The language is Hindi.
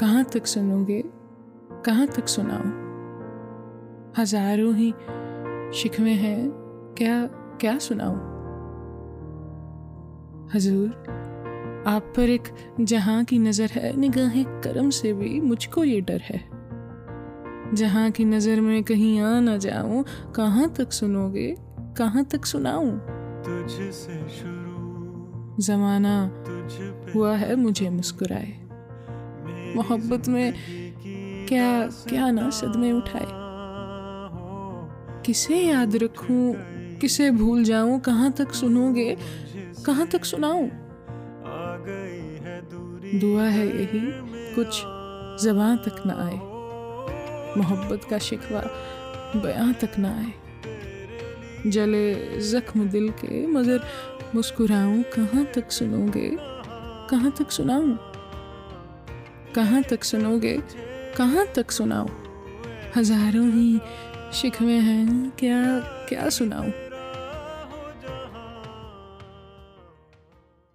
कहाँ तक सुनोगे? कहाँ तक सुनाऊं? हज़ारों ही शिकवे हैं क्या क्या सुनाऊं? हजूर आप पर एक जहाँ की नज़र है निगाह करम से भी मुझको ये डर है। जहाँ की नज़र में कहीं आ ना जाऊँ कहाँ तक सुनोगे? कहाँ तक सुनाऊं? तुझसे शुरू जमाना तुझ हुआ है मुझे मुस्कुराए। मोहब्बत में क्या क्या ना सदमे उठाए? किसे याद रखूँ? किसे भूल जाऊँ? कहाँ तक सुनोगे? कहाँ तक सुनाऊं? दुआ है यही, कुछ जबां तक ना आए। मोहब्बत का शिकवा बयां तक ना आए। जले जख्म दिल के, मगर मुस्कुराऊं, कहाँ तक सुनोगे? कहाँ तक सुनाऊं? कहाँ तक सुनोगे? कहाँ तक सुनाओ हज़ारों ही शिकवे हैं क्या क्या सुनाऊं?